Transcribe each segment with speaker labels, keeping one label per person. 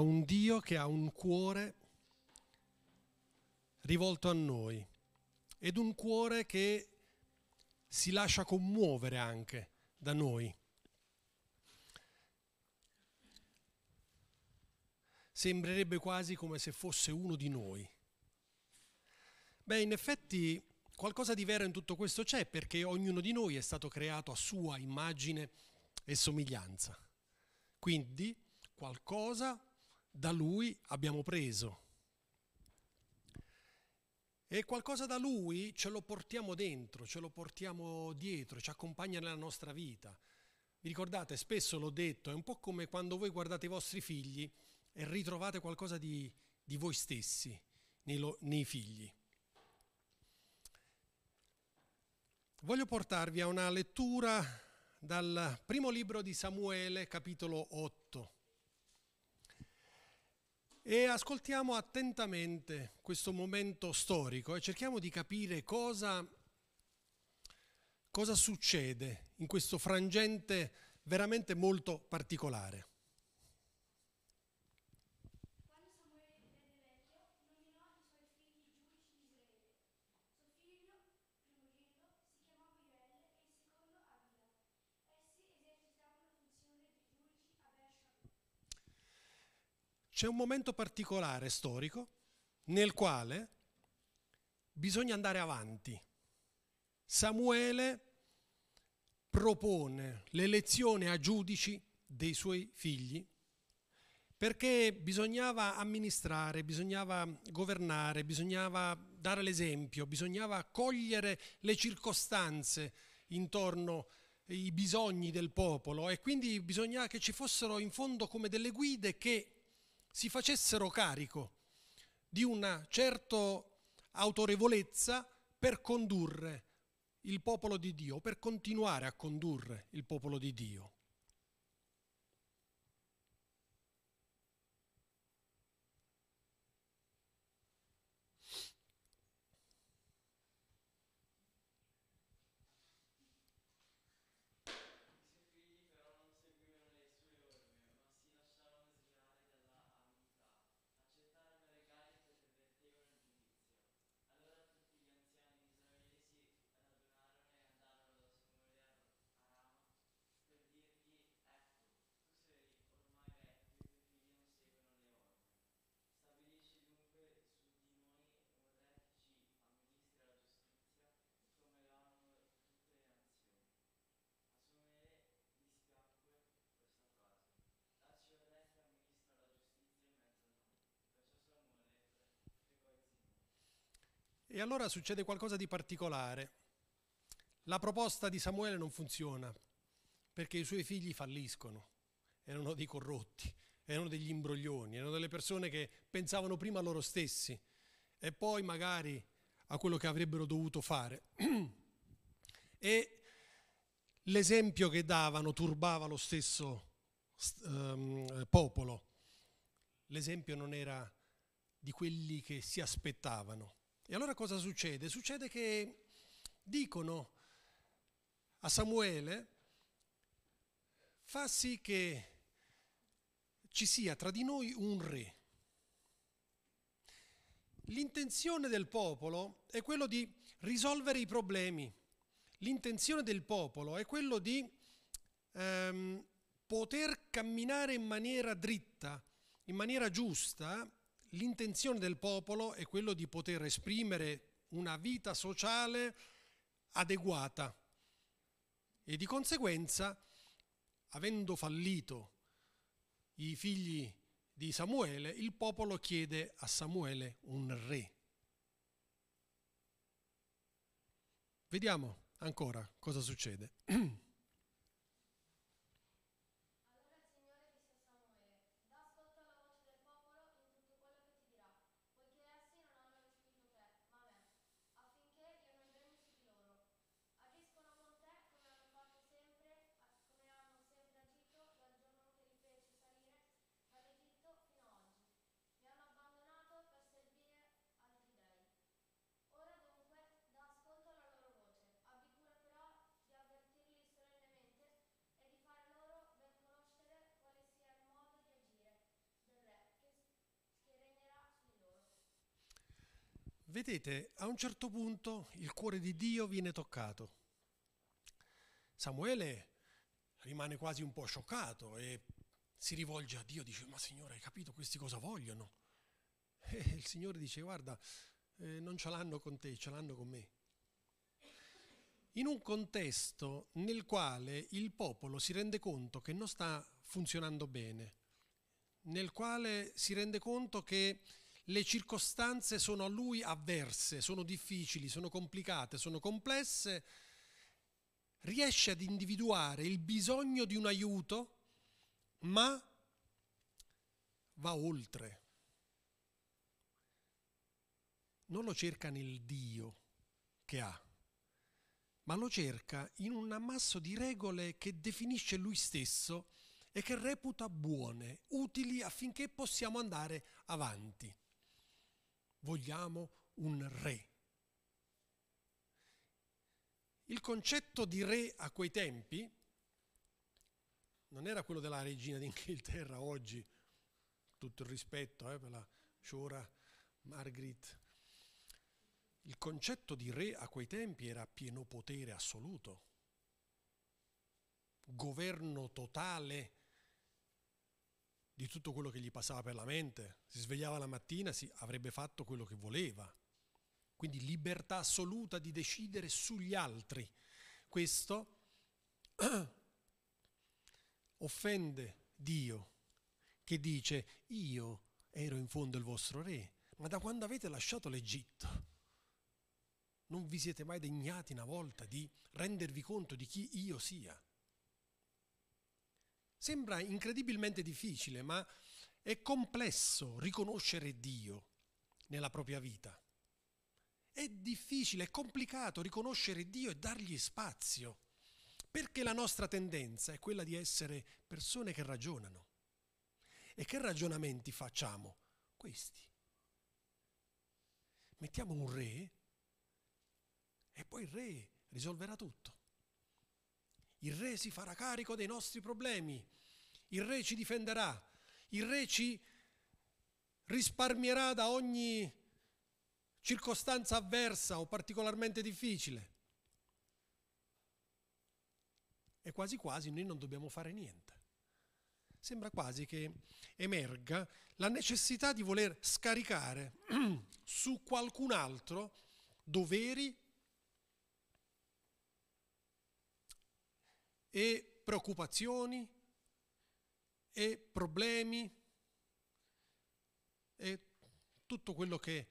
Speaker 1: un Dio che ha un cuore rivolto a noi ed un cuore che si lascia commuovere anche da noi. Sembrerebbe quasi come se fosse uno di noi. Beh, in effetti qualcosa di vero in tutto questo c'è perché ognuno di noi è stato creato a sua immagine e somiglianza. Quindi qualcosa da lui abbiamo preso. E qualcosa da lui ce lo portiamo dentro, ce lo portiamo dietro, ci accompagna nella nostra vita. Vi ricordate, spesso l'ho detto, è un po' come quando voi guardate i vostri figli e ritrovate qualcosa di, di voi stessi nei, lo, nei figli. Voglio portarvi a una lettura dal primo libro di Samuele, capitolo 8. E ascoltiamo attentamente questo momento storico e cerchiamo di capire cosa, cosa succede in questo frangente veramente molto particolare. C'è un momento particolare storico nel quale bisogna andare avanti. Samuele propone l'elezione a giudici dei suoi figli perché bisognava amministrare, bisognava governare, bisognava dare l'esempio, bisognava cogliere le circostanze intorno ai bisogni del popolo e quindi bisognava che ci fossero in fondo come delle guide che si facessero carico di una certa autorevolezza per condurre il popolo di Dio, per continuare a condurre il popolo di Dio. E allora succede qualcosa di particolare. La proposta di Samuele non funziona perché i suoi figli falliscono, erano dei corrotti, erano degli imbroglioni, erano delle persone che pensavano prima a loro stessi e poi magari a quello che avrebbero dovuto fare. e l'esempio che davano turbava lo stesso um, popolo. L'esempio non era di quelli che si aspettavano. E allora cosa succede? Succede che dicono a Samuele, fa sì che ci sia tra di noi un re. L'intenzione del popolo è quello di risolvere i problemi. L'intenzione del popolo è quello di ehm, poter camminare in maniera dritta, in maniera giusta l'intenzione del popolo è quello di poter esprimere una vita sociale adeguata e di conseguenza, avendo fallito i figli di Samuele, il popolo chiede a Samuele un re. Vediamo ancora cosa succede. Vedete, a un certo punto il cuore di Dio viene toccato. Samuele rimane quasi un po' scioccato e si rivolge a Dio, dice, ma Signore, hai capito questi cosa vogliono? E il Signore dice, guarda, eh, non ce l'hanno con te, ce l'hanno con me. In un contesto nel quale il popolo si rende conto che non sta funzionando bene, nel quale si rende conto che le circostanze sono a lui avverse, sono difficili, sono complicate, sono complesse, riesce ad individuare il bisogno di un aiuto, ma va oltre. Non lo cerca nel Dio che ha, ma lo cerca in un ammasso di regole che definisce lui stesso e che reputa buone, utili affinché possiamo andare avanti vogliamo un re. Il concetto di re a quei tempi non era quello della regina d'Inghilterra oggi, tutto il rispetto eh, per la Shora Margaret. Il concetto di re a quei tempi era pieno potere assoluto, governo totale di tutto quello che gli passava per la mente. Si svegliava la mattina, si avrebbe fatto quello che voleva. Quindi libertà assoluta di decidere sugli altri. Questo offende Dio, che dice, io ero in fondo il vostro re, ma da quando avete lasciato l'Egitto, non vi siete mai degnati una volta di rendervi conto di chi io sia. Sembra incredibilmente difficile, ma è complesso riconoscere Dio nella propria vita. È difficile, è complicato riconoscere Dio e dargli spazio, perché la nostra tendenza è quella di essere persone che ragionano. E che ragionamenti facciamo? Questi. Mettiamo un re e poi il re risolverà tutto. Il re si farà carico dei nostri problemi, il re ci difenderà, il re ci risparmierà da ogni circostanza avversa o particolarmente difficile. E quasi quasi noi non dobbiamo fare niente. Sembra quasi che emerga la necessità di voler scaricare su qualcun altro doveri e preoccupazioni e problemi e tutto quello che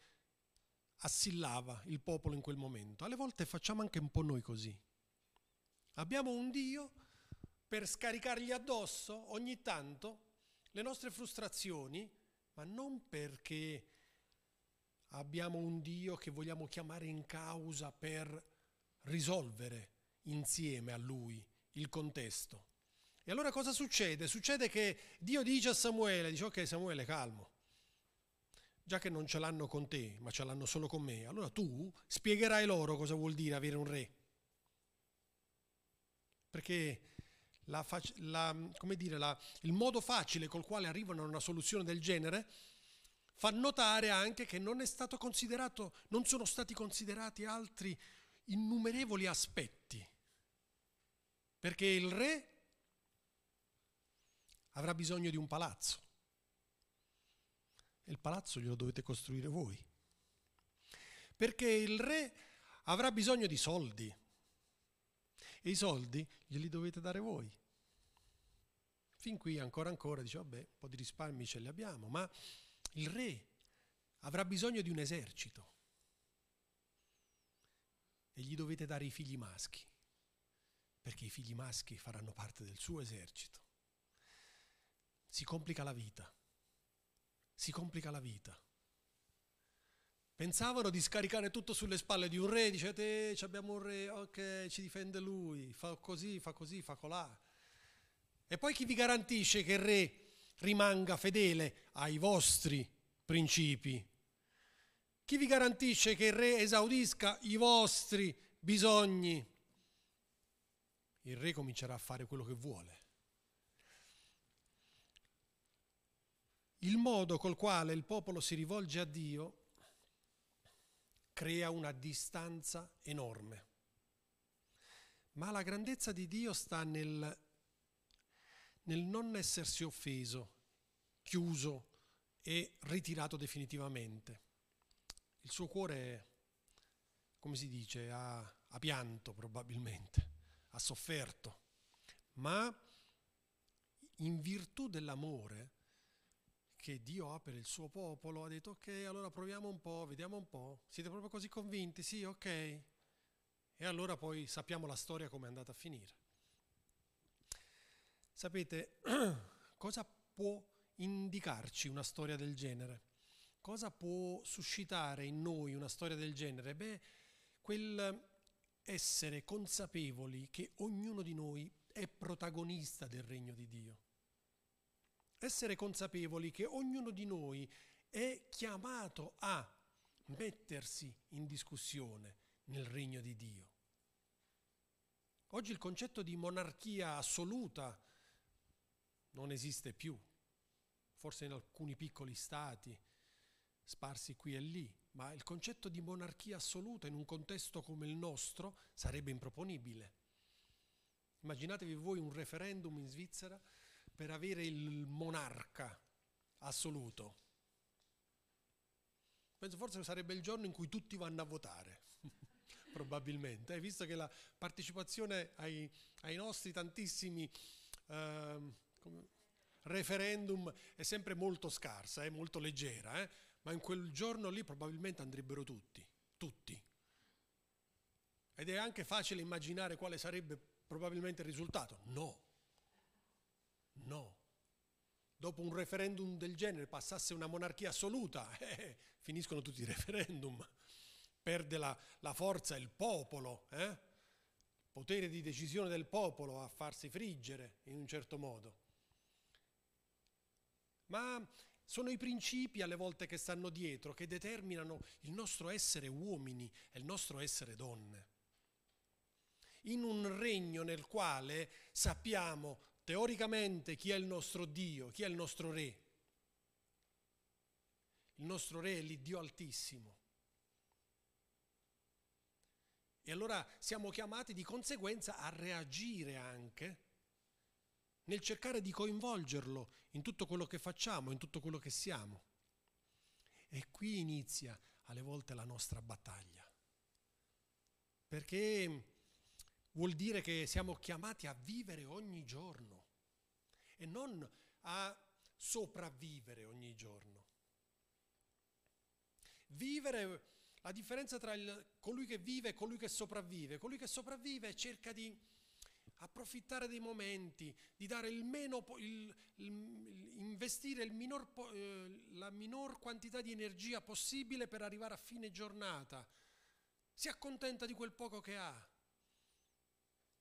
Speaker 1: assillava il popolo in quel momento. Alle volte facciamo anche un po' noi così. Abbiamo un Dio per scaricargli addosso ogni tanto le nostre frustrazioni, ma non perché abbiamo un Dio che vogliamo chiamare in causa per risolvere insieme a Lui il contesto. E allora cosa succede? Succede che Dio dice a Samuele, dice ok Samuele calmo, già che non ce l'hanno con te, ma ce l'hanno solo con me, allora tu spiegherai loro cosa vuol dire avere un re. Perché la, la, dire, la, il modo facile col quale arrivano a una soluzione del genere fa notare anche che non, non sono stati considerati altri innumerevoli aspetti perché il re avrà bisogno di un palazzo. E il palazzo glielo dovete costruire voi. Perché il re avrà bisogno di soldi. E i soldi glieli dovete dare voi. Fin qui ancora ancora dice, vabbè, un po' di risparmi ce li abbiamo, ma il re avrà bisogno di un esercito. E gli dovete dare i figli maschi perché i figli maschi faranno parte del suo esercito. Si complica la vita, si complica la vita. Pensavano di scaricare tutto sulle spalle di un re, dicete abbiamo un re, ok, ci difende lui, fa così, fa così, fa colà. E poi chi vi garantisce che il re rimanga fedele ai vostri principi? Chi vi garantisce che il re esaudisca i vostri bisogni? Il re comincerà a fare quello che vuole. Il modo col quale il popolo si rivolge a Dio crea una distanza enorme. Ma la grandezza di Dio sta nel, nel non essersi offeso, chiuso e ritirato definitivamente. Il suo cuore, come si dice, ha, ha pianto probabilmente, ha sofferto, ma in virtù dell'amore che Dio ha per il suo popolo, ha detto ok, allora proviamo un po', vediamo un po', siete proprio così convinti? Sì, ok. E allora poi sappiamo la storia come è andata a finire. Sapete, cosa può indicarci una storia del genere? Cosa può suscitare in noi una storia del genere? Beh, quel essere consapevoli che ognuno di noi è protagonista del regno di Dio. Essere consapevoli che ognuno di noi è chiamato a mettersi in discussione nel regno di Dio. Oggi il concetto di monarchia assoluta non esiste più, forse in alcuni piccoli stati sparsi qui e lì, ma il concetto di monarchia assoluta in un contesto come il nostro sarebbe improponibile. Immaginatevi voi un referendum in Svizzera per avere il monarca assoluto. Penso forse sarebbe il giorno in cui tutti vanno a votare, probabilmente, eh, visto che la partecipazione ai, ai nostri tantissimi eh, referendum è sempre molto scarsa, è molto leggera. Eh? Ma in quel giorno lì probabilmente andrebbero tutti, tutti. Ed è anche facile immaginare quale sarebbe probabilmente il risultato. No, no. Dopo un referendum del genere passasse una monarchia assoluta, eh, finiscono tutti i referendum, perde la, la forza il popolo, eh? potere di decisione del popolo a farsi friggere in un certo modo. Ma sono i principi alle volte che stanno dietro, che determinano il nostro essere uomini e il nostro essere donne. In un regno nel quale sappiamo teoricamente chi è il nostro Dio, chi è il nostro Re. Il nostro Re è l'Iddio Altissimo. E allora siamo chiamati di conseguenza a reagire anche nel cercare di coinvolgerlo in tutto quello che facciamo, in tutto quello che siamo. E qui inizia alle volte la nostra battaglia, perché vuol dire che siamo chiamati a vivere ogni giorno e non a sopravvivere ogni giorno. Vivere, la differenza tra il, colui che vive e colui che sopravvive, colui che sopravvive cerca di approfittare dei momenti, di dare il meno, il, il, investire il minor, eh, la minor quantità di energia possibile per arrivare a fine giornata. Si accontenta di quel poco che ha.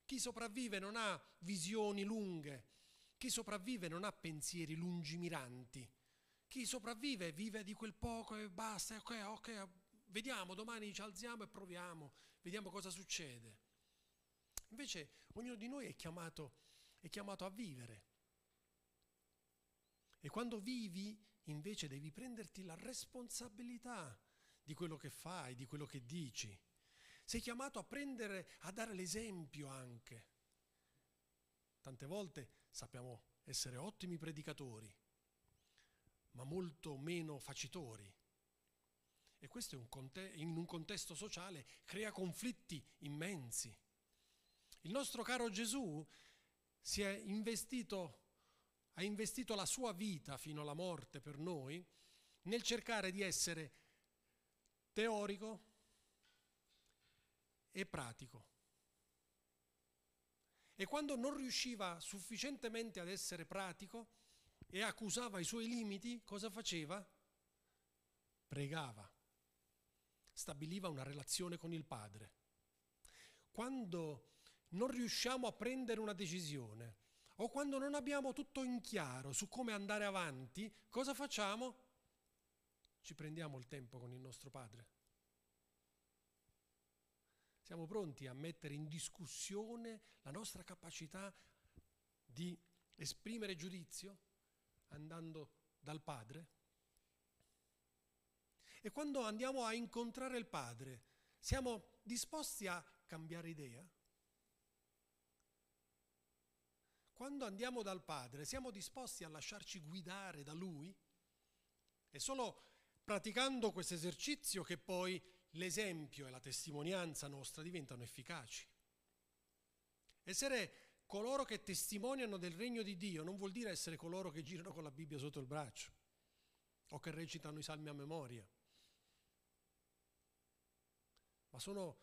Speaker 1: Chi sopravvive non ha visioni lunghe, chi sopravvive non ha pensieri lungimiranti. Chi sopravvive vive di quel poco e basta, ok, ok, vediamo, domani ci alziamo e proviamo, vediamo cosa succede. Invece ognuno di noi è chiamato, è chiamato a vivere. E quando vivi, invece, devi prenderti la responsabilità di quello che fai, di quello che dici. Sei chiamato a prendere, a dare l'esempio anche. Tante volte sappiamo essere ottimi predicatori, ma molto meno facitori. E questo in un contesto sociale crea conflitti immensi. Il nostro caro Gesù si è investito, ha investito la sua vita fino alla morte per noi nel cercare di essere teorico e pratico. E quando non riusciva sufficientemente ad essere pratico e accusava i suoi limiti, cosa faceva? Pregava, stabiliva una relazione con il Padre. Quando non riusciamo a prendere una decisione o quando non abbiamo tutto in chiaro su come andare avanti, cosa facciamo? Ci prendiamo il tempo con il nostro Padre. Siamo pronti a mettere in discussione la nostra capacità di esprimere giudizio andando dal Padre? E quando andiamo a incontrare il Padre, siamo disposti a cambiare idea? Quando andiamo dal Padre, siamo disposti a lasciarci guidare da Lui? È solo praticando questo esercizio che poi l'esempio e la testimonianza nostra diventano efficaci. Essere coloro che testimoniano del regno di Dio non vuol dire essere coloro che girano con la Bibbia sotto il braccio o che recitano i salmi a memoria, ma sono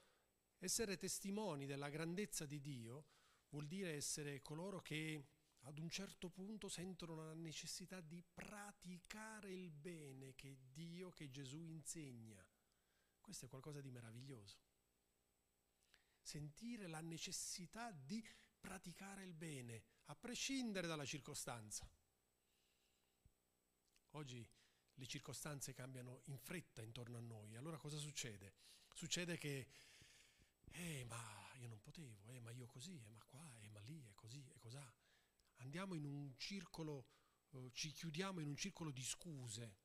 Speaker 1: essere testimoni della grandezza di Dio vuol dire essere coloro che ad un certo punto sentono la necessità di praticare il bene che Dio, che Gesù insegna. Questo è qualcosa di meraviglioso. Sentire la necessità di praticare il bene, a prescindere dalla circostanza. Oggi le circostanze cambiano in fretta intorno a noi, allora cosa succede? Succede che, eh, ma io non potevo, eh, ma io così, eh, ma qua, eh, ma lì, è così, è così. Andiamo in un circolo, eh, ci chiudiamo in un circolo di scuse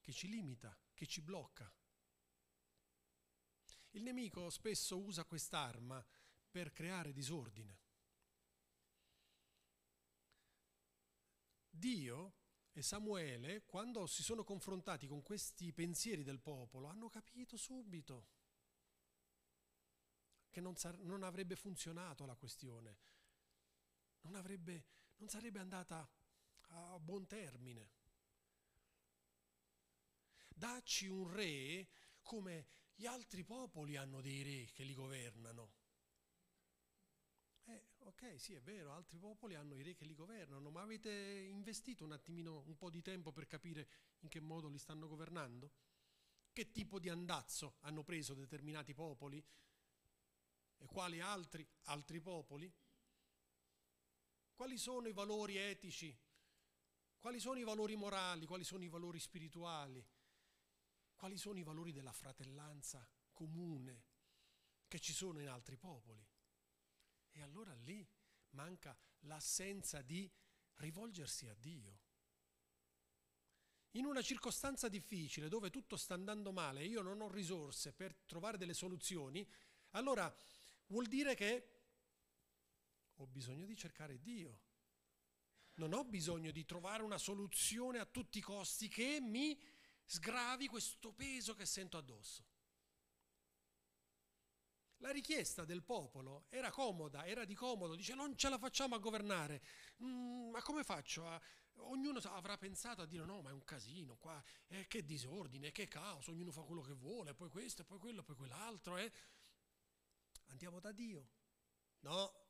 Speaker 1: che ci limita, che ci blocca. Il nemico spesso usa quest'arma per creare disordine. Dio e Samuele, quando si sono confrontati con questi pensieri del popolo, hanno capito subito che non, sar- non avrebbe funzionato la questione, non, avrebbe, non sarebbe andata a buon termine. Dacci un re come gli altri popoli hanno dei re che li governano. Ok, sì, è vero, altri popoli hanno i re che li governano, ma avete investito un attimino, un po' di tempo per capire in che modo li stanno governando? Che tipo di andazzo hanno preso determinati popoli e quali altri, altri popoli? Quali sono i valori etici? Quali sono i valori morali? Quali sono i valori spirituali? Quali sono i valori della fratellanza comune che ci sono in altri popoli? E allora lì manca l'assenza di rivolgersi a Dio. In una circostanza difficile dove tutto sta andando male e io non ho risorse per trovare delle soluzioni, allora vuol dire che ho bisogno di cercare Dio. Non ho bisogno di trovare una soluzione a tutti i costi che mi sgravi questo peso che sento addosso. La richiesta del popolo era comoda, era di comodo, dice non ce la facciamo a governare, mm, ma come faccio? A... Ognuno avrà pensato a dire no, ma è un casino qua, eh, che disordine, che caos, ognuno fa quello che vuole, poi questo, poi quello, poi quell'altro. Eh. Andiamo da Dio. No,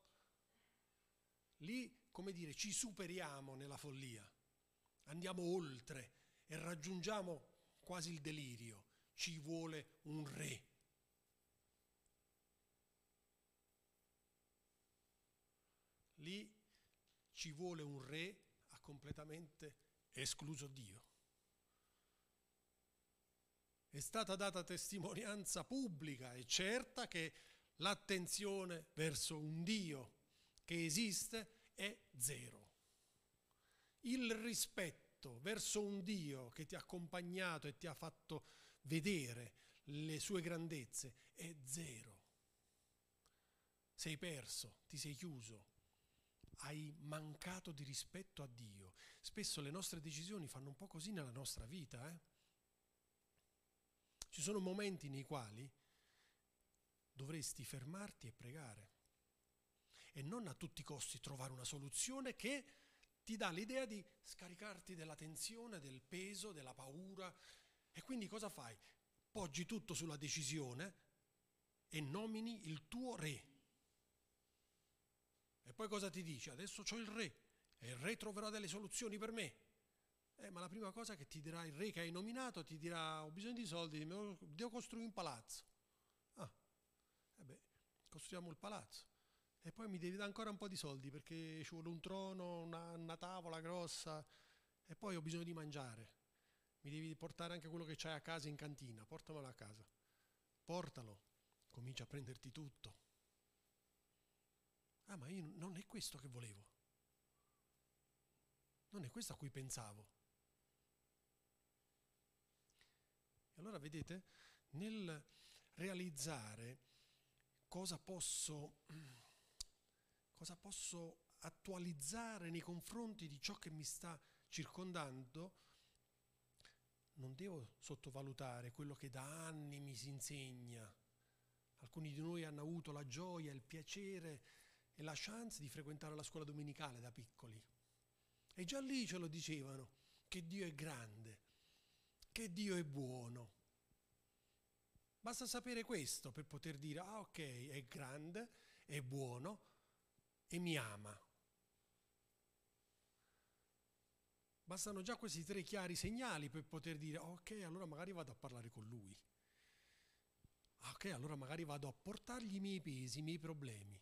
Speaker 1: lì, come dire, ci superiamo nella follia, andiamo oltre e raggiungiamo quasi il delirio. Ci vuole un re lì ci vuole un re ha completamente escluso Dio. È stata data testimonianza pubblica e certa che l'attenzione verso un Dio che esiste è zero. Il rispetto verso un Dio che ti ha accompagnato e ti ha fatto vedere le sue grandezze è zero. Sei perso, ti sei chiuso, hai mancato di rispetto a Dio. Spesso le nostre decisioni fanno un po' così nella nostra vita. Eh? Ci sono momenti nei quali dovresti fermarti e pregare e non a tutti i costi trovare una soluzione che ti dà l'idea di scaricarti della tensione, del peso, della paura. E quindi cosa fai? Poggi tutto sulla decisione e nomini il tuo re poi cosa ti dice? Adesso ho il re e il re troverà delle soluzioni per me. Eh, ma la prima cosa che ti dirà il re che hai nominato ti dirà ho bisogno di soldi, devo costruire un palazzo. Ah, eh beh, costruiamo il palazzo. E poi mi devi dare ancora un po' di soldi perché ci vuole un trono, una, una tavola grossa e poi ho bisogno di mangiare. Mi devi portare anche quello che c'hai a casa in cantina, portamelo a casa. Portalo, comincia a prenderti tutto ah ma io non è questo che volevo, non è questo a cui pensavo. E allora vedete, nel realizzare cosa posso, cosa posso attualizzare nei confronti di ciò che mi sta circondando, non devo sottovalutare quello che da anni mi si insegna. Alcuni di noi hanno avuto la gioia, il piacere e la chance di frequentare la scuola domenicale da piccoli. E già lì ce lo dicevano, che Dio è grande, che Dio è buono. Basta sapere questo per poter dire, ah ok, è grande, è buono e mi ama. Bastano già questi tre chiari segnali per poter dire, ok, allora magari vado a parlare con lui. Ah, ok, allora magari vado a portargli i miei pesi, i miei problemi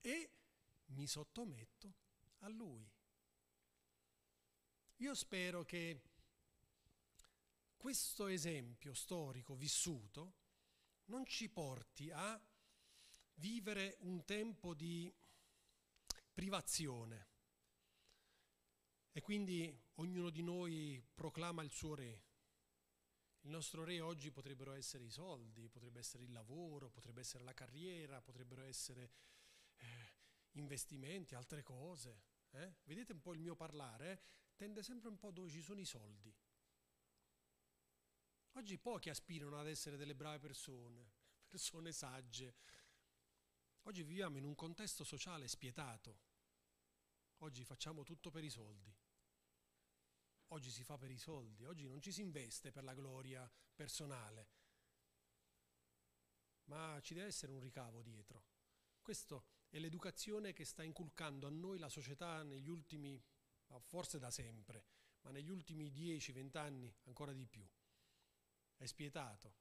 Speaker 1: e mi sottometto a lui. Io spero che questo esempio storico vissuto non ci porti a vivere un tempo di privazione e quindi ognuno di noi proclama il suo re. Il nostro re oggi potrebbero essere i soldi, potrebbe essere il lavoro, potrebbe essere la carriera, potrebbero essere investimenti, altre cose. Eh? Vedete un po' il mio parlare? Tende sempre un po' dove ci sono i soldi. Oggi pochi aspirano ad essere delle brave persone, persone sagge. Oggi viviamo in un contesto sociale spietato. Oggi facciamo tutto per i soldi. Oggi si fa per i soldi, oggi non ci si investe per la gloria personale, ma ci deve essere un ricavo dietro. Questa è l'educazione che sta inculcando a noi la società negli ultimi, forse da sempre, ma negli ultimi 10-20 anni ancora di più. È spietato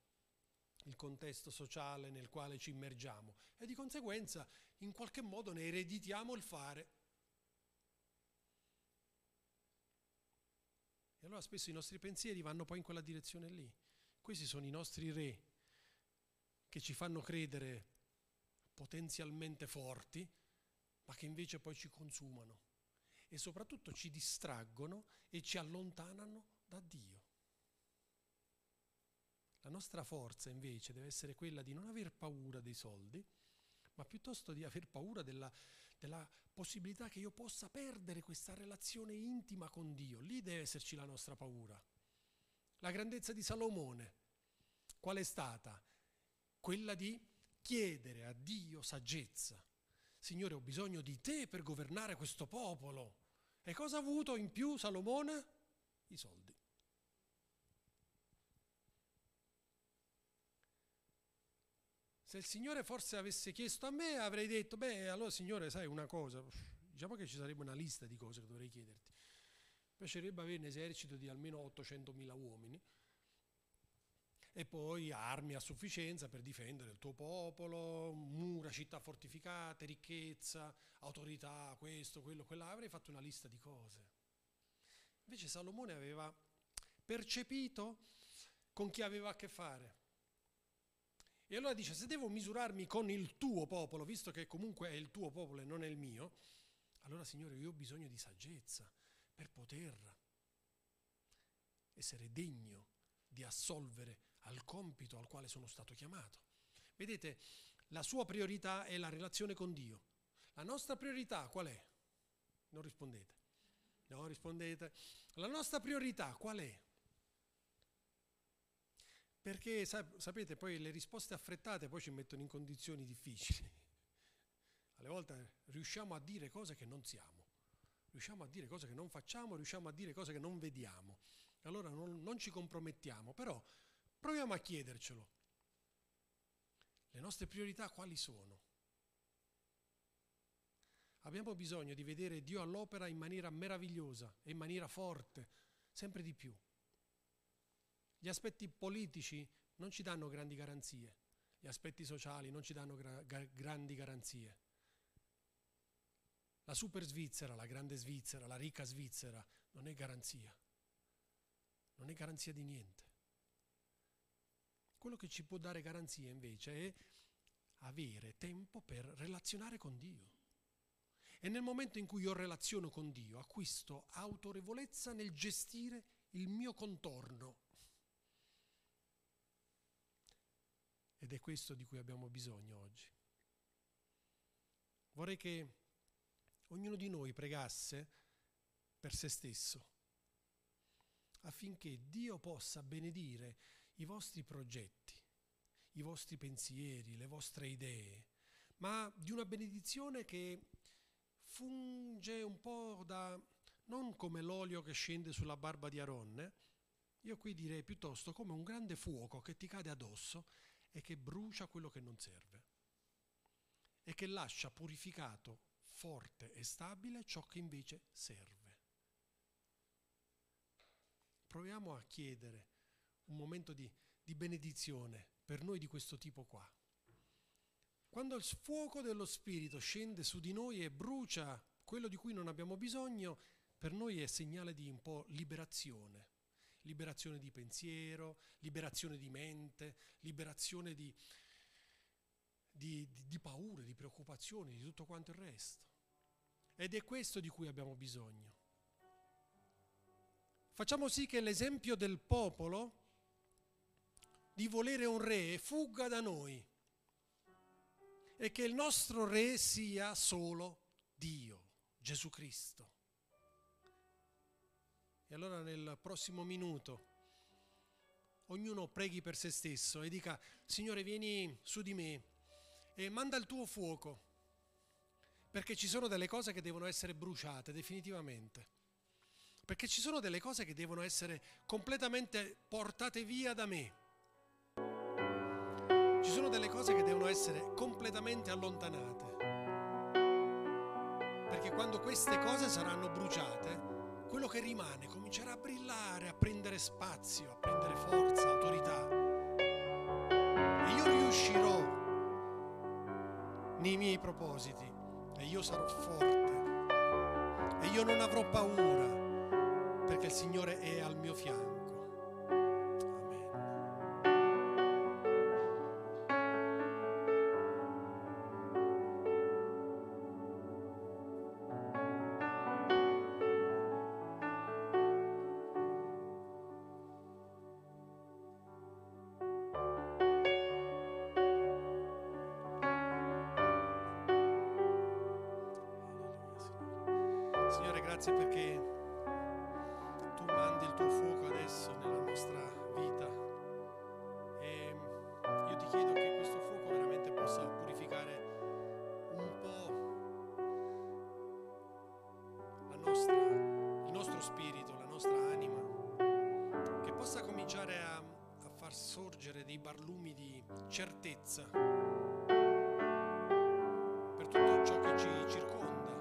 Speaker 1: il contesto sociale nel quale ci immergiamo e di conseguenza in qualche modo ne ereditiamo il fare E allora spesso i nostri pensieri vanno poi in quella direzione lì. Questi sono i nostri re che ci fanno credere potenzialmente forti, ma che invece poi ci consumano e soprattutto ci distraggono e ci allontanano da Dio. La nostra forza invece deve essere quella di non aver paura dei soldi, ma piuttosto di aver paura della, della, possibilità che io possa perdere questa relazione intima con Dio. Lì deve esserci la nostra paura. La grandezza di Salomone, qual è stata? Quella di chiedere a Dio saggezza. Signore, ho bisogno di te per governare questo popolo. E cosa ha avuto in più Salomone? I soldi. Se il Signore forse avesse chiesto a me, avrei detto, beh, allora Signore, sai una cosa, diciamo che ci sarebbe una lista di cose che dovrei chiederti. Mi piacerebbe avere un esercito di almeno 800.000 uomini e poi armi a sufficienza per difendere il tuo popolo, mura, città fortificate, ricchezza, autorità, questo, quello, quella. Avrei fatto una lista di cose. Invece Salomone aveva percepito con chi aveva a che fare e allora dice, se devo misurarmi con il tuo popolo, visto che comunque è il tuo popolo e non è il mio, allora Signore io ho bisogno di saggezza per poter essere degno di assolvere al compito al quale sono stato chiamato. Vedete, la sua priorità è la relazione con Dio. La nostra priorità qual è? Non rispondete. No, rispondete. La nostra priorità qual è? Perché sapete, poi le risposte affrettate poi ci mettono in condizioni difficili. Alle volte riusciamo a dire cose che non siamo, riusciamo a dire cose che non facciamo, riusciamo a dire cose che non vediamo. Allora non, non ci compromettiamo, però proviamo a chiedercelo. Le nostre priorità quali sono? Abbiamo bisogno di vedere Dio all'opera in maniera meravigliosa e in maniera forte, sempre di più. Gli aspetti politici non ci danno grandi garanzie, gli aspetti sociali non ci danno gra- grandi garanzie. La super Svizzera, la grande Svizzera, la ricca Svizzera non è garanzia, non è garanzia di niente. Quello che ci può dare garanzia invece è avere tempo per relazionare con Dio. E nel momento in cui io relaziono con Dio, acquisto autorevolezza nel gestire il mio contorno Ed è questo di cui abbiamo bisogno oggi. Vorrei che ognuno di noi pregasse per se stesso, affinché Dio possa benedire i vostri progetti, i vostri pensieri, le vostre idee, ma di una benedizione che funge un po' da, non come l'olio che scende sulla barba di Aronne, io qui direi piuttosto come un grande fuoco che ti cade addosso e che brucia quello che non serve e che lascia purificato, forte e stabile ciò che invece serve. Proviamo a chiedere un momento di, di benedizione per noi di questo tipo qua. Quando il fuoco dello Spirito scende su di noi e brucia quello di cui non abbiamo bisogno, per noi è segnale di un po' liberazione. Liberazione di pensiero, liberazione di mente, liberazione di, di, di, di paure, di preoccupazioni, di tutto quanto il resto. Ed è questo di cui abbiamo bisogno. Facciamo sì che l'esempio del popolo di volere un re fugga da noi. E che il nostro re sia solo Dio, Gesù Cristo. E allora nel prossimo minuto ognuno preghi per se stesso e dica, Signore vieni su di me e manda il tuo fuoco, perché ci sono delle cose che devono essere bruciate definitivamente, perché ci sono delle cose che devono essere completamente portate via da me sono delle cose che devono essere completamente allontanate. Perché quando queste cose saranno bruciate, quello che rimane comincerà a brillare, a prendere spazio, a prendere forza, autorità. E io riuscirò nei miei propositi e io sarò forte e io non avrò paura perché il Signore è al mio fianco. Cominciare a, a far sorgere dei barlumi di certezza per tutto ciò che ci circonda.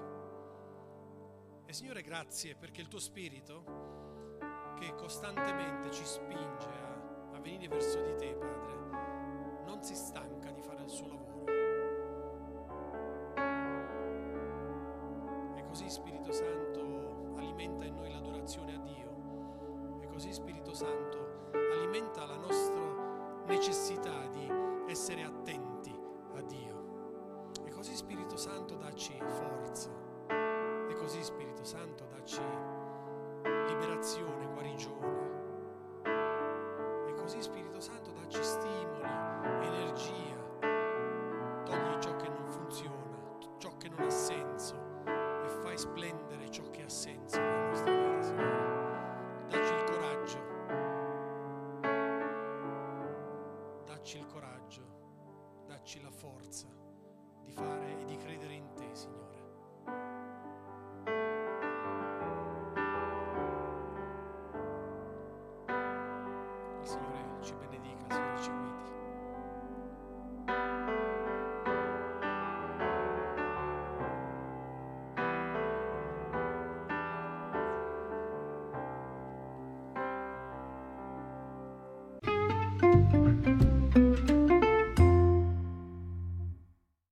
Speaker 1: E Signore, grazie perché il tuo spirito che costantemente ci spinge a, a venire verso di te, Padre, non si stanca di fare il suo lavoro. E così Spirito Santo alimenta in noi l'adorazione a Dio. E così Spirito Santo alimenta la nostra necessità di essere attenti a Dio. E così Spirito Santo dacci forza. E così Spirito Santo dacci liberazione, guarigione. E così Spirito Santo dacci stimoli,